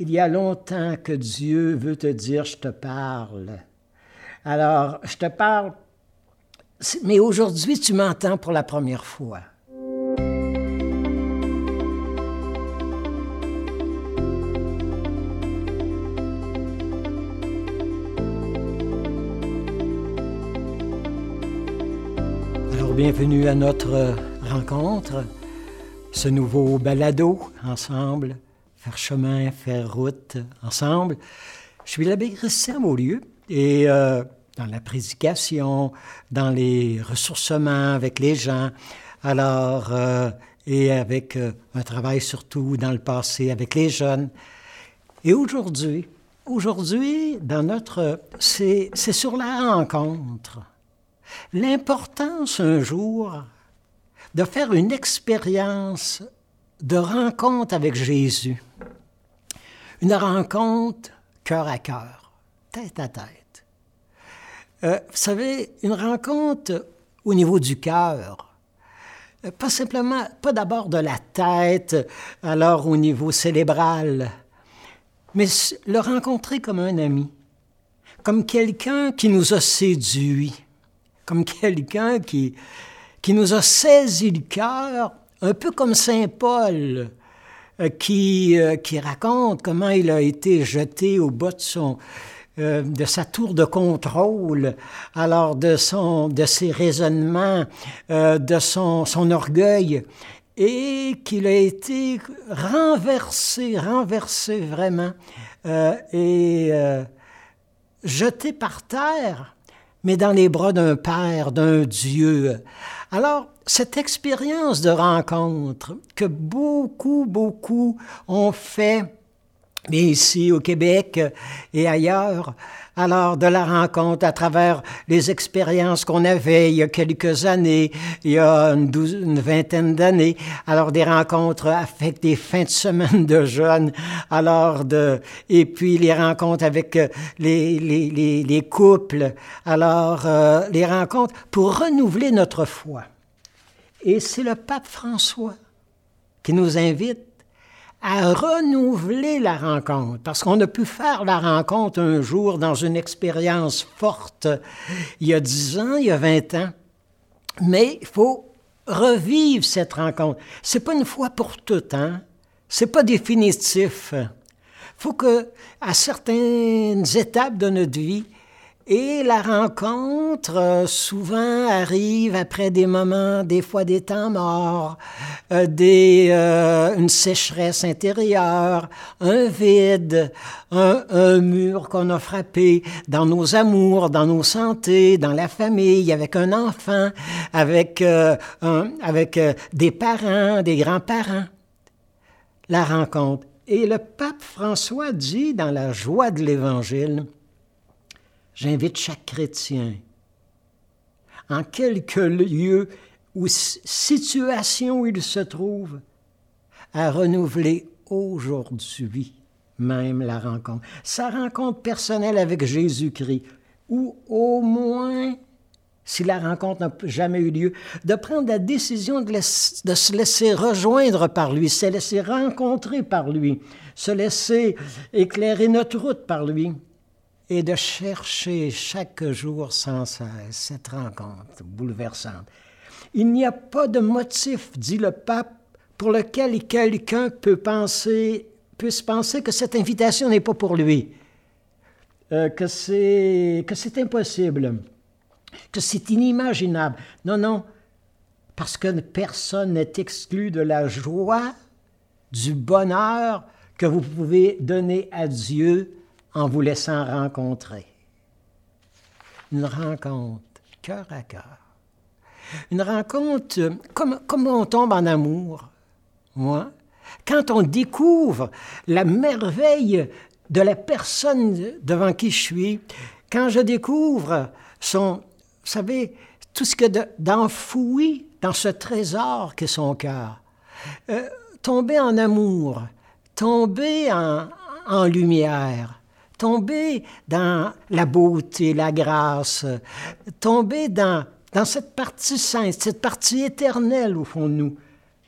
Il y a longtemps que Dieu veut te dire, je te parle. Alors, je te parle, mais aujourd'hui, tu m'entends pour la première fois. Alors, bienvenue à notre rencontre, ce nouveau balado ensemble faire chemin, faire route ensemble. Je suis l'abbé Christian Beaulieu et euh, dans la prédication, dans les ressourcements avec les gens, alors, euh, et avec euh, un travail surtout dans le passé avec les jeunes. Et aujourd'hui, aujourd'hui, dans notre, c'est sur la rencontre. L'importance un jour de faire une expérience de rencontre avec Jésus. Une rencontre cœur à cœur, tête à tête. Euh, vous savez, une rencontre au niveau du cœur. Euh, pas simplement, pas d'abord de la tête, alors au niveau cérébral, mais le rencontrer comme un ami, comme quelqu'un qui nous a séduit, comme quelqu'un qui, qui nous a saisi le cœur un peu comme Saint Paul, euh, qui, euh, qui raconte comment il a été jeté au bas de son, euh, de sa tour de contrôle, alors de, son, de ses raisonnements, de son, son orgueil, et qu'il a été renversé, renversé vraiment, et jeté par terre, mais dans les bras d'un Père, d'un Dieu. Alors, cette expérience de rencontre que beaucoup, beaucoup ont fait, ici au Québec et ailleurs, alors de la rencontre à travers les expériences qu'on avait il y a quelques années, il y a une, vingtaine d'années, alors des rencontres avec des fins de semaine de jeunes, alors de, et puis les rencontres avec les, les couples, alors euh, les rencontres pour renouveler notre foi. Et c'est le pape François qui nous invite à renouveler la rencontre, parce qu'on a pu faire la rencontre un jour dans une expérience forte, il y a dix ans, il y a vingt ans, mais il faut revivre cette rencontre. C'est pas une fois pour tout, hein? C'est pas définitif. Faut que, à certaines étapes de notre vie, et la rencontre, euh, souvent, arrive après des moments, des fois des temps morts, euh, des, euh, une sécheresse intérieure, un vide, un, mur qu'on a frappé dans nos amours, dans nos santé, dans la famille, avec un enfant, avec, avec des parents, des grands-parents. La rencontre. Et le pape François dit dans la joie de l'Évangile, J'invite chaque chrétien, en quelque lieu ou situation où il se trouve, à renouveler aujourd'hui même la rencontre. Sa rencontre personnelle avec Jésus-Christ, ou au moins, si la rencontre n'a jamais eu lieu, de prendre la décision de, se laisser rejoindre par lui, se laisser rencontrer par lui, se laisser éclairer notre route par lui et de chercher chaque jour sans cesse cette rencontre bouleversante. Il n'y a pas de motif, dit le pape, pour lequel quelqu'un peut penser, puisse penser que cette invitation n'est pas pour lui, euh, que c'est que c'est impossible, que c'est inimaginable. Non, non, parce que personne n'est exclu de la joie, du bonheur que vous pouvez donner à Dieu en vous laissant rencontrer. Une rencontre cœur à cœur. Une rencontre comme, comme on tombe en amour. Moi, quand on découvre la merveille de la personne devant qui je suis, quand je découvre son, vous savez, tout ce que d'enfoui dans ce trésor qu'est son cœur, euh, tomber en amour, tomber en, en lumière, tomber dans la beauté, la grâce, tomber dans, dans cette partie sainte, cette partie éternelle au fond de nous,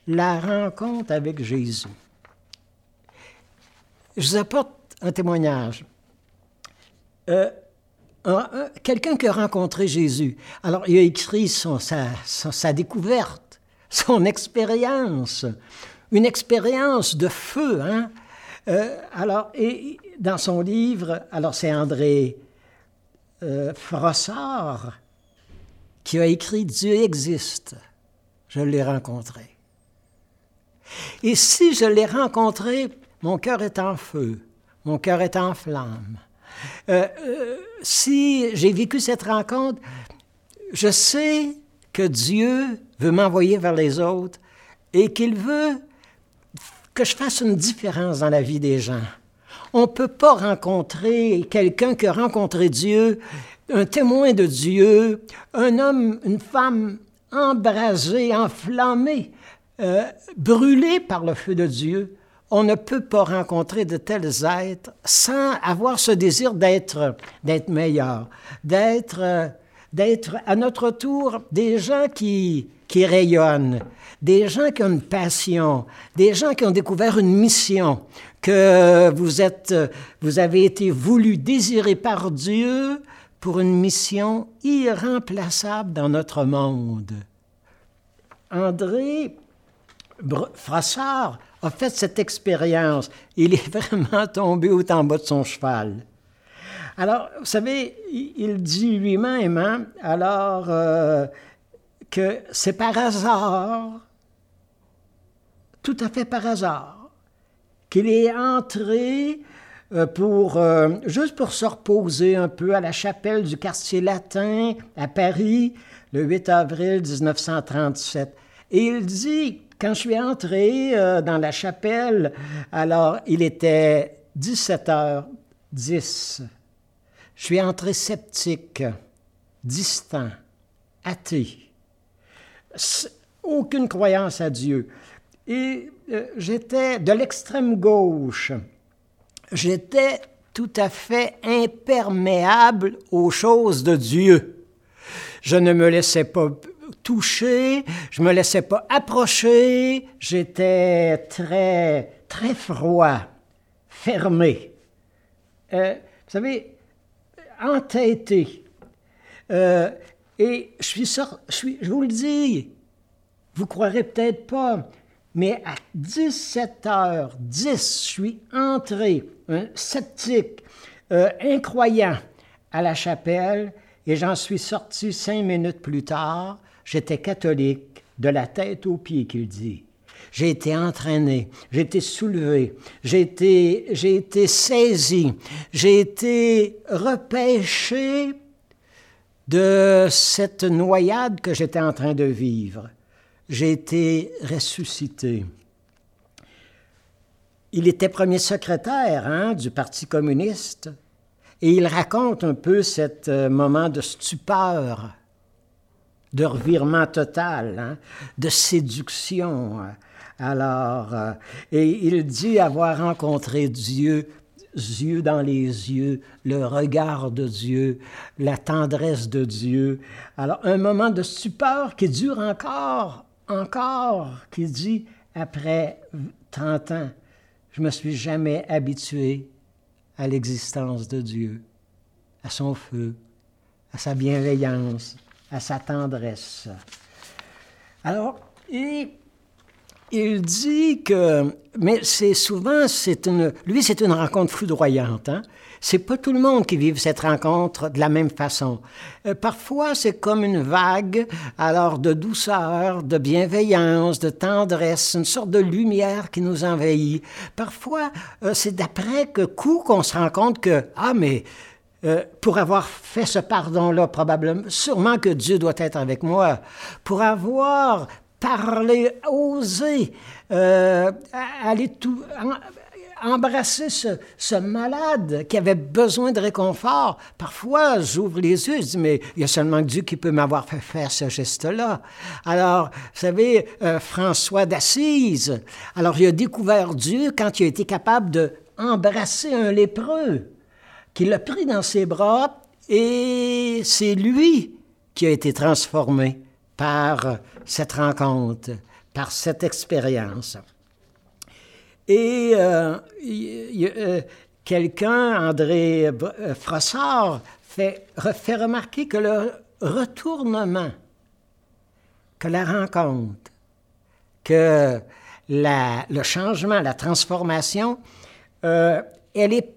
la rencontre avec Jésus. je vous apporte un témoignage. Euh, quelqu'un qui a rencontré Jésus. Alors, il a écrit son, sa, sa découverte, son expérience, une expérience de feu. Hein? Euh, alors, et dans son livre, alors c'est André euh, Frossard qui a écrit Dieu existe. Je l'ai rencontré. Et si je l'ai rencontré, mon cœur est en feu, mon cœur est en flamme. Euh, euh, si j'ai vécu cette rencontre, je sais que Dieu veut m'envoyer vers les autres et qu'il veut que je fasse une différence dans la vie des gens. On ne peut pas rencontrer quelqu'un qui a rencontré Dieu, un témoin de Dieu, un homme, une femme embrasée, enflammée, euh, brûlée par le feu de Dieu. On ne peut pas rencontrer de tels êtres sans avoir ce désir d'être, d'être meilleur, d'être, d'être à notre tour des gens qui, rayonnent, des gens qui ont une passion, des gens qui ont découvert une mission, que vous, êtes, vous avez été voulu, désiré par Dieu pour une mission irremplaçable dans notre monde. André Frassard a fait cette expérience. Il est vraiment tombé au en de son cheval. Alors, vous savez, il dit lui-même, hein, alors euh, que c'est par hasard, tout à fait par hasard, qu'il est entré euh, pour, euh, juste pour se reposer un peu à la chapelle du quartier latin à Paris le 8 avril 1937. Et il dit quand je suis entré dans la chapelle, alors il était 17h10. Je suis entré sceptique, distant, athée, aucune croyance à Dieu. Et euh, j'étais de l'extrême gauche. J'étais tout à fait imperméable aux choses de Dieu. Je ne me laissais pas touché, je me laissais pas approcher, j'étais très, très froid, fermé. Euh, vous savez, entêté. Euh, et je suis suis, je vous le dis, vous croirez peut-être pas, mais à 17h10, je suis entré, un sceptique, euh, incroyant, à la chapelle, et j'en suis sorti cinq minutes plus tard J'étais catholique de la tête aux pieds, qu'il dit. J'ai été entraîné, j'ai été soulevé, j'ai été, j'ai été saisi, j'ai été repêché de cette noyade que j'étais en train de vivre. J'ai été ressuscité. Il était premier secrétaire hein, du Parti communiste et il raconte un peu ce euh, moment de stupeur de revirement total, hein, de séduction. Alors, euh, et il dit avoir rencontré Dieu, yeux dans les yeux, le regard de Dieu, la tendresse de Dieu. Alors, un moment de stupeur qui dure encore, encore, qui dit, après 30 ans, je me suis jamais habitué à l'existence de Dieu, à son feu, à sa bienveillance, à sa tendresse. Alors, il, il dit que, mais c'est souvent, c'est une, lui, c'est une rencontre foudroyante. Hein? C'est pas tout le monde qui vive cette rencontre de la même façon. Euh, parfois, c'est comme une vague, alors de douceur, de bienveillance, de tendresse, une sorte de lumière qui nous envahit. Parfois, euh, c'est d'après que coup qu'on se rend compte que, ah, mais euh, pour avoir fait ce pardon-là, probablement, sûrement que Dieu doit être avec moi, pour avoir parlé, osé euh, aller tout, embrasser ce, malade qui avait besoin de réconfort. Parfois, j'ouvre les yeux, je dis, mais il y a seulement Dieu qui peut m'avoir fait faire ce geste-là. Alors, vous savez, euh, François d'Assise, alors il a découvert Dieu quand il a été capable de un lépreux qui l'a pris dans ses bras et c'est lui qui a été transformé par cette rencontre, par cette expérience. Et euh, euh, quelqu'un, André Frossard, fait, remarquer que le retournement, que la rencontre, que le changement, la transformation, euh, elle est,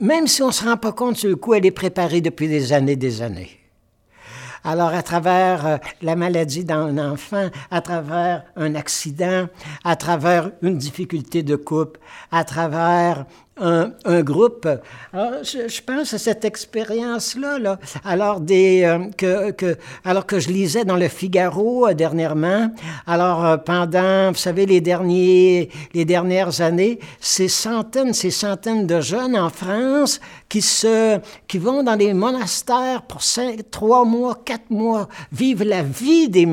même si on ne se rend pas compte sur le coup, elle est préparée depuis des années, des années. Alors, à travers euh, la maladie d'un enfant, à travers un accident, à travers une difficulté de couple, à travers un, groupe. Alors, je, pense à cette expérience-là, là. Alors, des, euh, que, que, alors que je lisais dans le Figaro euh, dernièrement, alors euh, pendant, vous savez, les, derniers, les dernières années, ces centaines, ces centaines de jeunes en France qui, se, qui vont dans les monastères pour trois mois, quatre mois, vivre la vie des,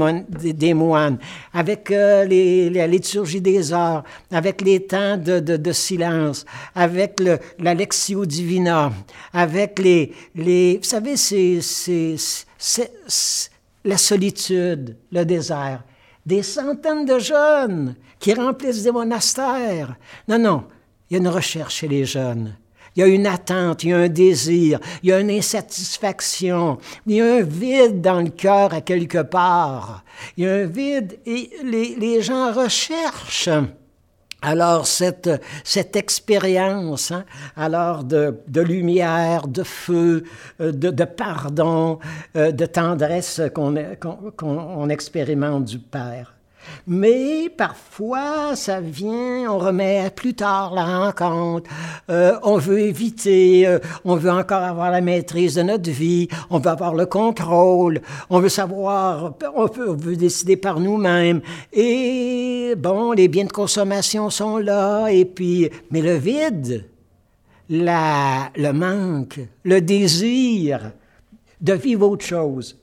des, moines, avec les, la liturgie des heures, avec les temps de, de, de silence, avec avec le, la Lectio Divina, avec les, les vous savez, c'est, la solitude, le désert. Des centaines de jeunes qui remplissent des monastères. Non, non, il y a une recherche chez les jeunes. Il y a une attente, il y a un désir, il y a une insatisfaction, il y a un vide dans le cœur à quelque part. Il y a un vide et les, les gens recherchent alors cette, cette expérience, hein, alors de, de, lumière, de feu, euh, de, de pardon, euh, de tendresse qu'on expérimente du Père. Mais parfois, ça vient, on remet plus tard la rencontre, euh, on veut éviter, euh, on veut encore avoir la maîtrise de notre vie, on veut avoir le contrôle, on veut savoir, on, veut décider par nous-mêmes. Et bon, les biens de consommation sont là, et puis, mais le vide, la, le manque, le désir de vivre autre chose.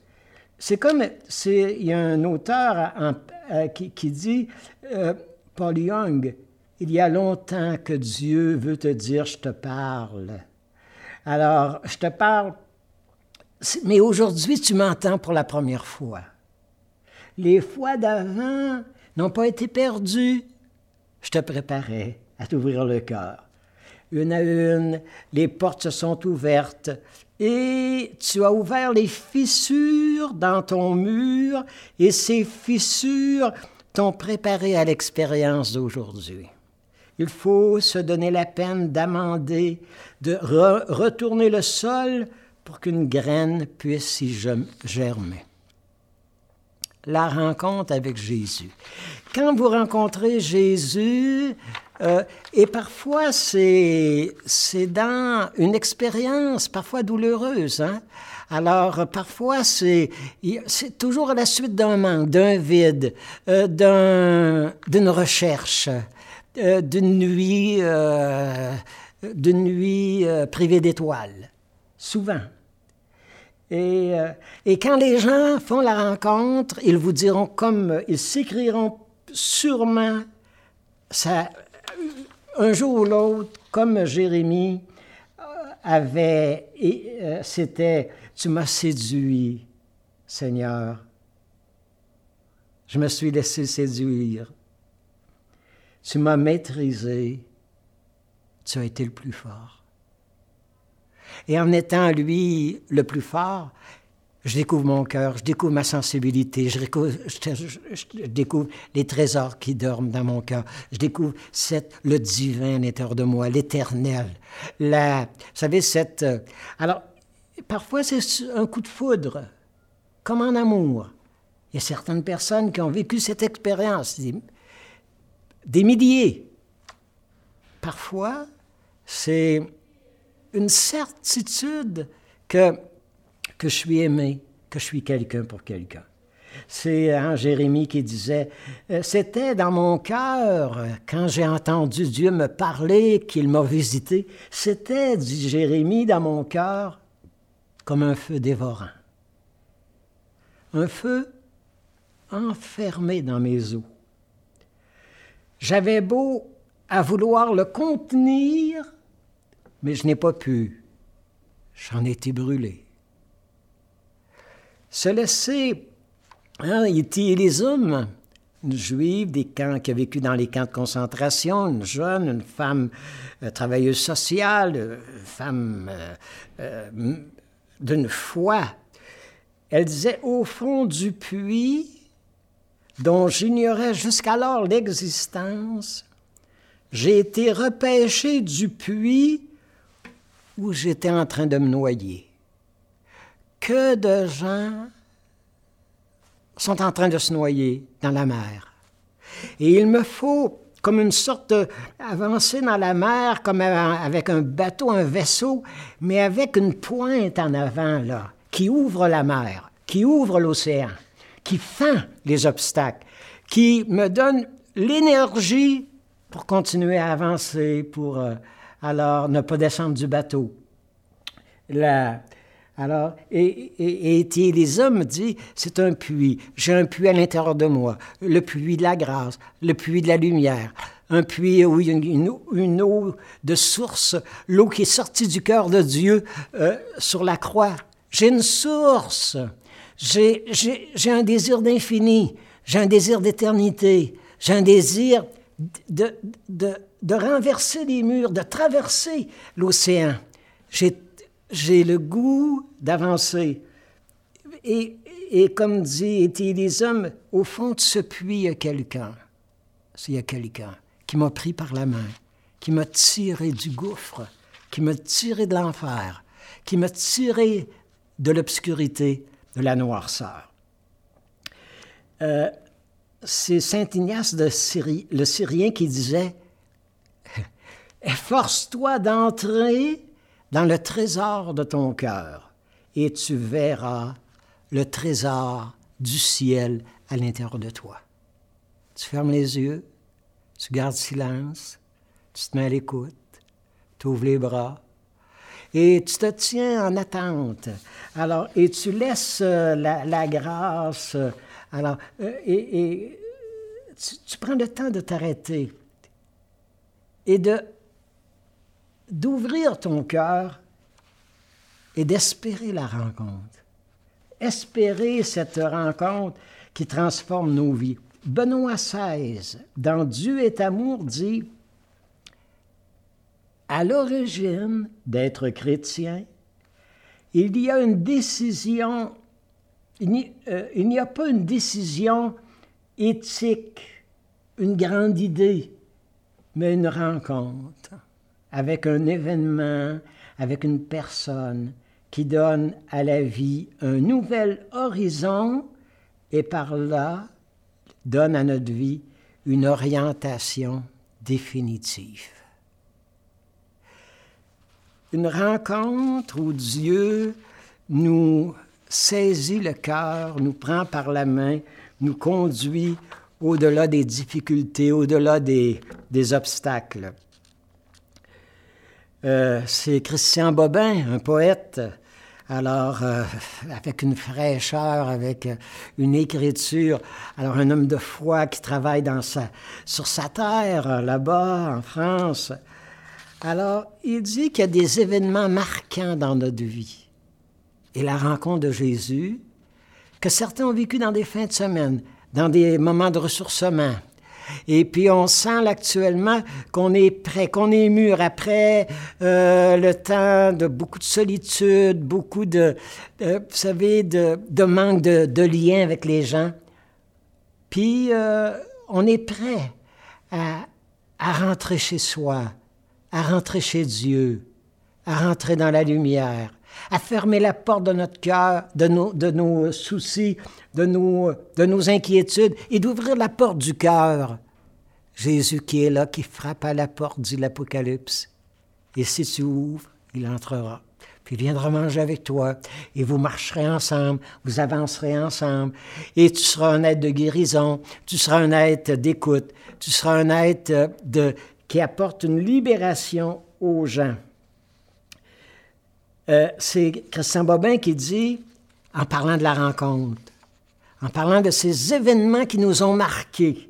C'est comme, il y a un auteur en, euh, qui, dit, euh, Paul Young, il y a longtemps que Dieu veut te dire, je te parle. Alors, je te parle, mais aujourd'hui, tu m'entends pour la première fois. Les fois d'avant n'ont pas été perdues. Je te préparais à t'ouvrir le cœur. Une à une, les portes se sont ouvertes et tu as ouvert les fissures dans ton mur et ces fissures t'ont préparé à l'expérience d'aujourd'hui. Il faut se donner la peine d'amender, de retourner le sol pour qu'une graine puisse y germer. La rencontre avec Jésus. Quand vous rencontrez Jésus, euh, et parfois, c'est, dans une expérience parfois douloureuse. Hein? Alors, parfois, c'est, c'est toujours à la suite d'un manque, d'un vide, euh, d'un, d'une recherche, euh, d'une nuit, d'une nuit privée d'étoiles. Souvent. Et, et quand les gens font la rencontre, ils vous diront comme, ils s'écrieront sûrement ça, un jour ou l'autre, comme Jérémie euh, avait, euh, c'était, tu m'as séduit, Seigneur. Je me suis laissé séduire. Tu m'as maîtrisé. Tu as été le plus fort. Et en étant lui le plus fort, je découvre mon cœur, je découvre ma sensibilité, je découvre, les trésors qui dorment dans mon cœur, je découvre le divin à l'intérieur de moi, l'éternel. La, vous savez, cette... Euh, alors, parfois, c'est un coup de foudre, comme en amour. Il y a certaines personnes qui ont vécu cette expérience, des milliers. Parfois, c'est une certitude que que je suis aimé, que je suis quelqu'un pour quelqu'un. C'est hein, Jérémie qui disait, euh, c'était dans mon cœur, quand j'ai entendu Dieu me parler, qu'il m'a visité, c'était, dit Jérémie, dans mon cœur, comme un feu dévorant. Un feu enfermé dans mes os. J'avais beau à vouloir le contenir, mais je n'ai pas pu. J'en étais brûlé se laisser hein, les hommes une juive des camps, qui a vécu dans les camps de concentration, une jeune, une femme euh, travailleuse sociale, une femme d'une foi. Elle disait, au fond du puits, dont j'ignorais jusqu'alors l'existence, j'ai été repêché du puits où j'étais en train de me noyer. Que de gens sont en train de se noyer dans la mer. Et il me faut comme une sorte d'avancer dans la mer, comme avec un bateau, un vaisseau, mais avec une pointe en avant, là, qui ouvre la mer, qui ouvre l'océan, qui fend les obstacles, qui me donne l'énergie pour continuer à avancer, pour euh, alors ne pas descendre du bateau. La, alors, et, et, les hommes disent, c'est un puits. J'ai un puits à l'intérieur de moi, le puits de la grâce, le puits de la lumière, un puits où il y a une, eau de source, l'eau qui est sortie du cœur de Dieu euh, sur la croix. J'ai une source. J'ai un désir d'infini. J'ai un désir d'éternité. J'ai un désir de, de, de renverser les murs, de traverser l'océan. J'ai le goût d'avancer. Et, et, comme dit était les hommes, au fond de ce puits, il y a quelqu'un. Il y a quelqu'un qui m'a pris par la main, qui m'a tiré du gouffre, qui m'a tiré de l'enfer, qui m'a tiré de l'obscurité, de la noirceur. Euh, c'est Saint Ignace de Syrie, le Syrien qui disait Efforce-toi d'entrer dans le trésor de ton cœur et tu verras le trésor du ciel à l'intérieur de toi. Tu fermes les yeux, tu gardes silence, tu te mets à l'écoute, tu ouvres les bras et tu te tiens en attente. Alors, et tu laisses euh, la, grâce. Alors, euh, et, tu, tu prends le temps de t'arrêter et de d'ouvrir ton cœur et d'espérer la rencontre. Espérer cette rencontre qui transforme nos vies. Benoît XVI, dans Dieu est amour, dit À l'origine d'être chrétien, il y a une décision, il n'y euh, a pas une décision éthique, une grande idée, mais une rencontre avec un événement, avec une personne qui donne à la vie un nouvel horizon et par là donne à notre vie une orientation définitive. Une rencontre où Dieu nous saisit le cœur, nous prend par la main, nous conduit au-delà des difficultés, au-delà des, obstacles. Euh, c'est Christian Bobin, un poète, alors euh, avec une fraîcheur, avec une écriture, alors un homme de foi qui travaille dans sa, sur sa terre, là-bas, en France. Alors, il dit qu'il y a des événements marquants dans notre vie. Et la rencontre de Jésus, que certains ont vécu dans des fins de semaine, dans des moments de ressourcement, et puis on sent actuellement qu'on est prêt, qu'on est mûr après euh, le temps de beaucoup de solitude, beaucoup de, vous savez, de, manque de, lien avec les gens. Puis euh, on est prêt à rentrer chez soi, à rentrer chez Dieu, à rentrer dans la lumière, à fermer la porte de notre cœur, de nos, soucis, de nos, de nos inquiétudes, et d'ouvrir la porte du cœur. Jésus qui est là, qui frappe à la porte, dit l'Apocalypse. Et si tu ouvres, il entrera. Puis il viendra manger avec toi, et vous marcherez ensemble, vous avancerez ensemble, et tu seras un être de guérison, tu seras un être d'écoute, tu seras un être de, qui apporte une libération aux gens. Euh, c'est Christian Bobin qui dit, en parlant de la rencontre, en parlant de ces événements qui nous ont marqués,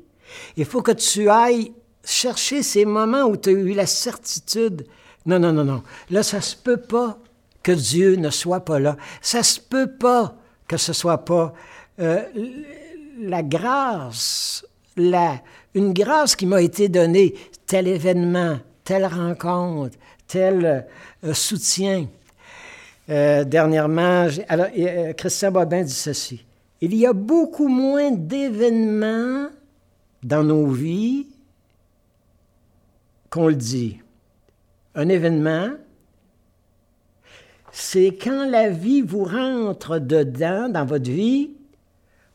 il faut que tu ailles chercher ces moments où tu as eu la certitude. Non, non, non, non. Là, ça se peut pas que Dieu ne soit pas là. Ça se peut pas que ce soit pas euh, la grâce la, une grâce qui m'a été donnée, tel événement, telle rencontre, tel euh, soutien. Euh, dernièrement, euh, Christian Bobin dit ceci. Il y a beaucoup moins d'événements dans nos vies qu'on le dit. Un événement, c'est quand la vie vous rentre dedans, dans votre vie,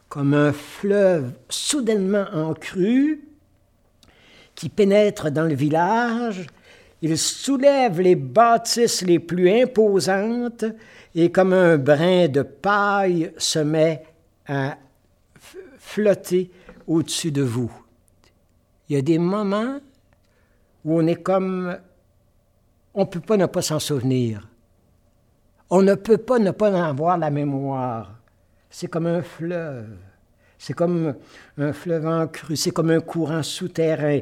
comme un fleuve soudainement en crue, qui pénètre dans le village, il soulève les bâtisses les plus imposantes et comme un brin de paille se met à flotter au-dessus de vous. Il y a des moments où on est comme... On ne peut pas ne pas s'en souvenir. On ne peut pas ne pas en avoir la mémoire. C'est comme un fleuve. C'est comme un fleuve en crue, c'est comme un courant souterrain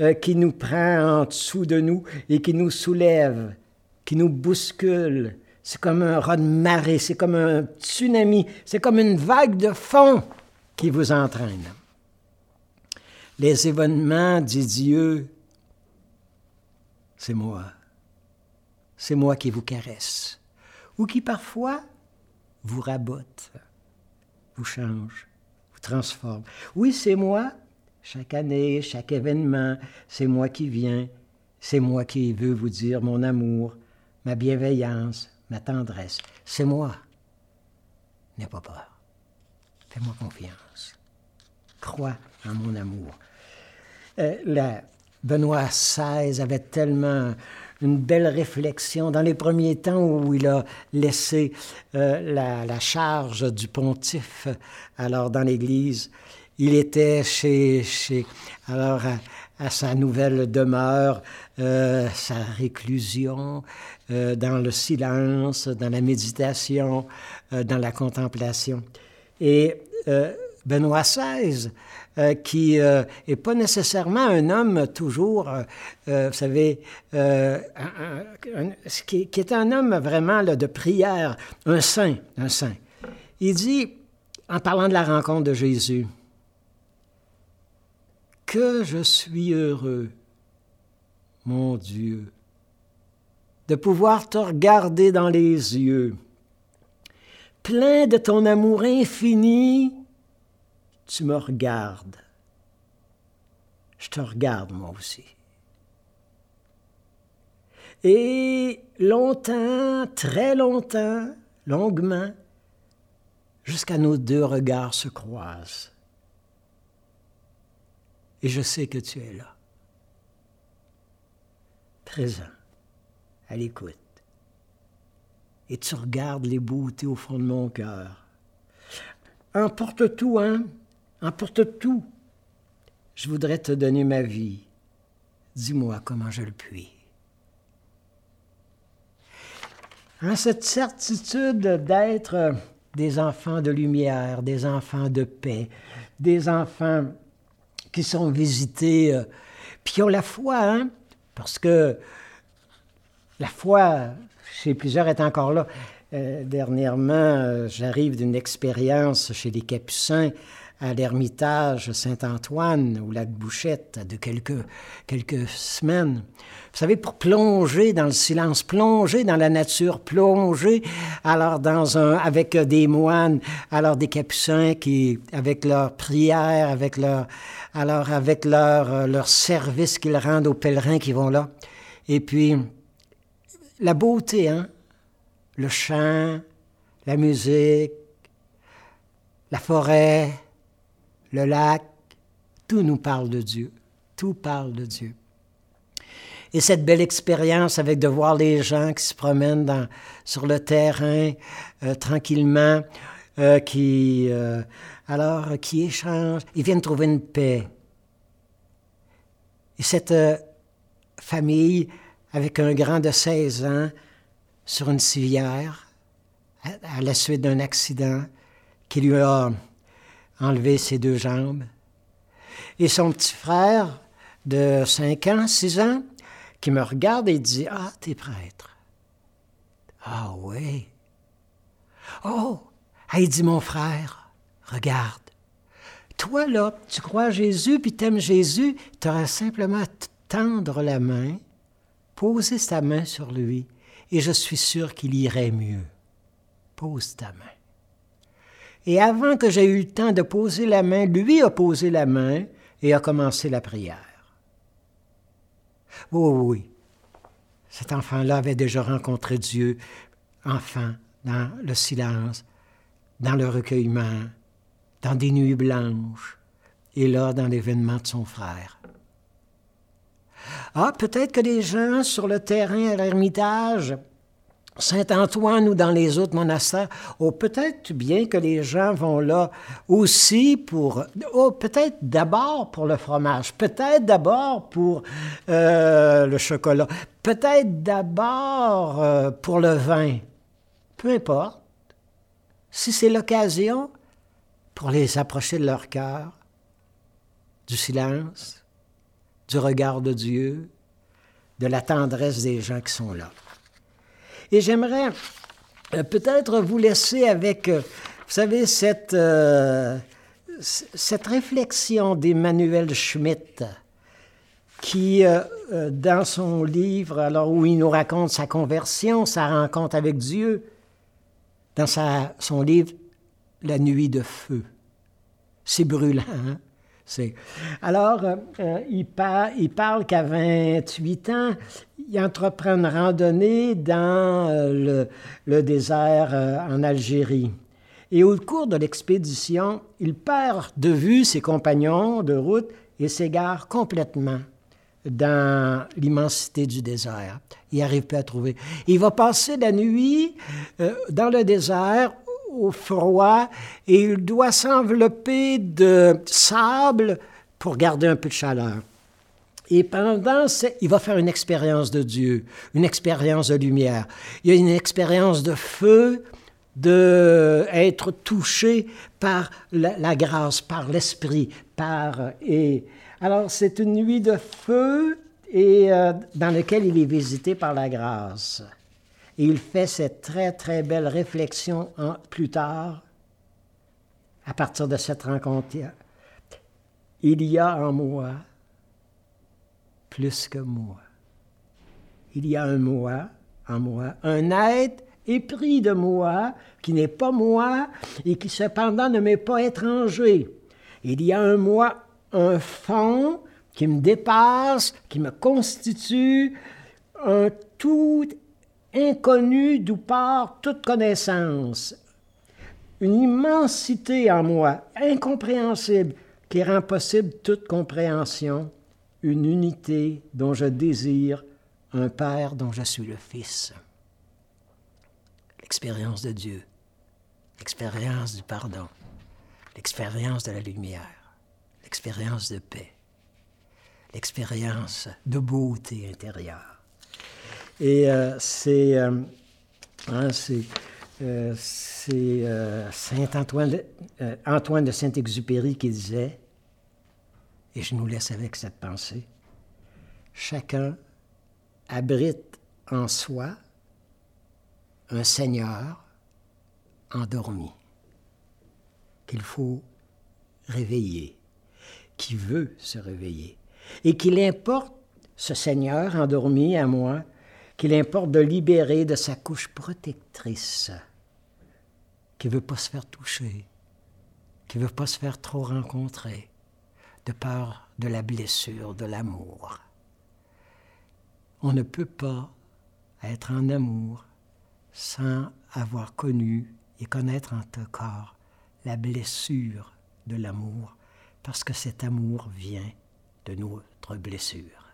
euh, qui nous prend en dessous de nous et qui nous soulève, qui nous bouscule. C'est comme un raz de marée, c'est comme un tsunami, c'est comme une vague de fond qui vous entraîne. Les événements, dit Dieu, c'est moi. C'est moi qui vous caresse, ou qui parfois vous rabote, vous change transforme. Oui, c'est moi, chaque année, chaque événement, c'est moi qui viens, c'est moi qui veux vous dire mon amour, ma bienveillance, ma tendresse. C'est moi. N'aie pas peur. Fais-moi confiance. Crois en mon amour. Euh, la, Benoît XVI avait tellement une belle réflexion dans les premiers temps où il a laissé euh, la, charge du pontife alors dans l'Église. Il était chez, chez alors à, sa nouvelle demeure, euh, sa réclusion, euh, dans le silence, dans la méditation, dans la contemplation. Et Benoît XVI euh, qui n'est euh, pas nécessairement un homme toujours, euh, vous savez, qui, qui, est un homme vraiment de prière, un saint, un saint. Il dit, en parlant de la rencontre de Jésus, que je suis heureux, mon Dieu, de pouvoir te regarder dans les yeux, plein de ton amour infini tu me regardes. Je te regarde moi aussi. Et longtemps, très longtemps, longuement, jusqu'à nos deux regards se croisent. Et je sais que tu es là, présent, à l'écoute. Et tu regardes les beautés au fond de mon cœur. Emporte tout, hein? Emporte tout. Je voudrais te donner ma vie. Dis-moi comment je le puis. En cette certitude d'être des enfants de lumière, des enfants de paix, des enfants qui sont visités, euh, puis qui ont la foi, hein? parce que la foi, chez plusieurs, est encore là. Euh, dernièrement, euh, j'arrive d'une expérience chez les Capucins à l'ermitage Saint-Antoine ou la Bouchette de quelques, quelques semaines. Vous savez, pour plonger dans le silence, plonger dans la nature, plonger alors dans un, avec des moines, alors des capucins qui, avec leur prière, avec leur, alors avec leur, leur service qu'ils rendent aux pèlerins qui vont là. Et puis, la beauté, hein? Le chant, la musique, la forêt, le lac, tout nous parle de Dieu. Tout parle de Dieu. Et cette belle expérience avec de voir les gens qui se promènent sur le terrain euh, tranquillement, euh, qui, euh, alors, qui échangent, ils viennent trouver une paix. Et cette famille, avec un grand de 16 ans, sur une civière, à la suite d'un accident qui lui a enlever ses deux jambes. Et son petit frère de 5 ans, 6 ans, qui me regarde et dit Ah, t'es prêtre. Ah oui. Oh, il dit mon frère, regarde, toi, là, tu crois Jésus, puis t'aimes Jésus, tu auras simplement à tendre la main, poser ta main sur lui, et je suis sûr qu'il irait mieux. Pose ta main. Et avant que j'aie eu le temps de poser la main, lui a posé la main et a commencé la prière. Oui, oui, oui. Cet enfant-là avait déjà rencontré Dieu, enfant, dans le silence, dans le recueillement, dans des nuits blanches, et là, dans l'événement de son frère. Ah, peut-être que des gens sur le terrain à l'Ermitage Saint-Antoine ou dans les autres monastères, oh, peut-être bien que les gens vont là aussi pour, oh, peut-être d'abord pour le fromage, peut-être d'abord pour euh, le chocolat, peut-être d'abord euh, pour le vin, peu importe. Si c'est l'occasion pour les approcher de leur cœur, du silence, du regard de Dieu, de la tendresse des gens qui sont là. Et j'aimerais euh, peut-être vous laisser avec, euh, vous savez, cette, euh, cette réflexion d'Emmanuel Schmitt, qui, dans son livre, alors où il nous raconte sa conversion, sa rencontre avec Dieu, dans sa, son livre La nuit de feu. C'est brûlant, hein? Alors, il, il, parle qu'à 28 ans, il entreprend une randonnée dans euh, le, désert euh, en Algérie. Et au cours de l'expédition, il perd de vue ses compagnons de route et s'égare complètement dans l'immensité du désert. Il n'arrive pas à trouver. Il va passer la nuit euh, dans le désert au froid et il doit s'envelopper de sable pour garder un peu de chaleur. Et pendant, il va faire une expérience de Dieu, une expérience de lumière. Il y a une expérience de feu, de être touché par la, grâce, par l'esprit, par et alors c'est une nuit de feu et euh, dans laquelle il est visité par la grâce. Et il fait cette très très belle réflexion plus tard, à partir de cette rencontre. Il y a en moi plus que moi. Il y a un moi en moi, un être épris de moi, qui n'est pas moi et qui cependant ne m'est pas étranger. Il y a un moi, un fond qui me dépasse, qui me constitue, un tout inconnu d'où part toute connaissance. Une immensité en moi, incompréhensible, qui rend possible toute compréhension une unité dont je désire un Père dont je suis le Fils. L'expérience de Dieu, l'expérience du pardon, l'expérience de la lumière, l'expérience de paix, l'expérience de beauté intérieure. Et euh, c'est euh, hein, euh, Saint Antoine, Antoine de Saint-Exupéry qui disait et je nous laisse avec cette pensée. Chacun abrite en soi un Seigneur endormi qu'il faut réveiller, qui veut se réveiller, et qu'il importe, ce Seigneur endormi à moi, qu'il importe de libérer de sa couche protectrice, qui ne veut pas se faire toucher, qui ne veut pas se faire trop rencontrer, de peur de la blessure, de l'amour. On ne peut pas être en amour sans avoir connu et connaître en ton corps la blessure de l'amour, parce que cet amour vient de notre blessure.